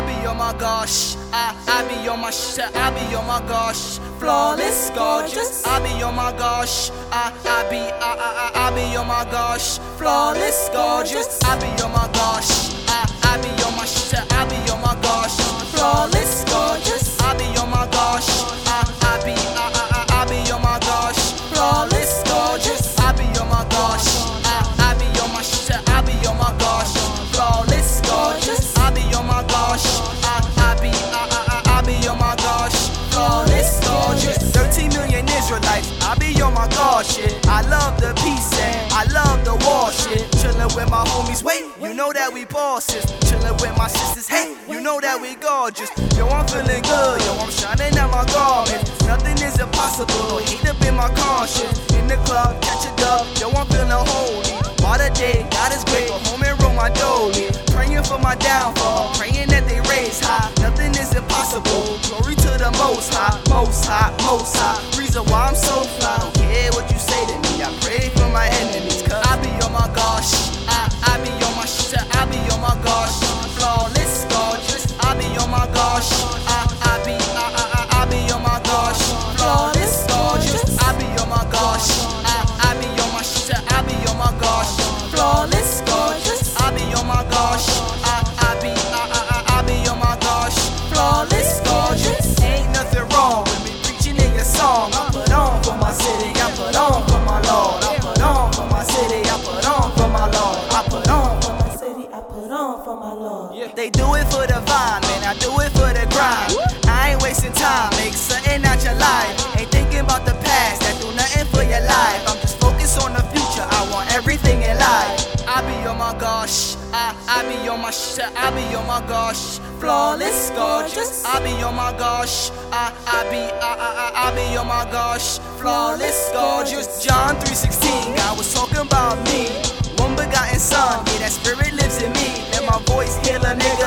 I be on my gosh. I, I be on my shit. I be on my gosh. Flawless, gorgeous. I be on my gosh. I, I be, I, I, I, I be on my gosh. Flawless, gorgeous. I be on my gosh. Israelites. I be on my gosh shit. I love the peace and I love the war shit. Chillin' with my homies. Wait, you know that we bosses. Chillin' with my sisters. Hey, you know that we gorgeous. Yo, I'm feeling good. Yo, I'm shining out my garment. Nothing is impossible. Hate up in my conscience. In the club, catch a dub. Yo, I'm feeling holy. All the day, God is great. Go home and roll my dolly. Praying for my downfall. Praying that they raise high. Nothing is impossible. Glory to the most high. Most high, most high. Reason why I'm so they do it for the vibe, man. I do it for the grind. I ain't wasting time. Make something out your life. Ain't thinking about the past. That do nothing for your life. I'm just focused on the future. I want everything in life. I be on my gosh. I, I be on my shit. I be on my gosh. Flawless, gorgeous. I be on my gosh. I, I be, I, I, I, I be on my gosh. Flawless, gorgeous. John 3:16. God was talking about me. One begotten son. Yeah, that spirit heal a nigga.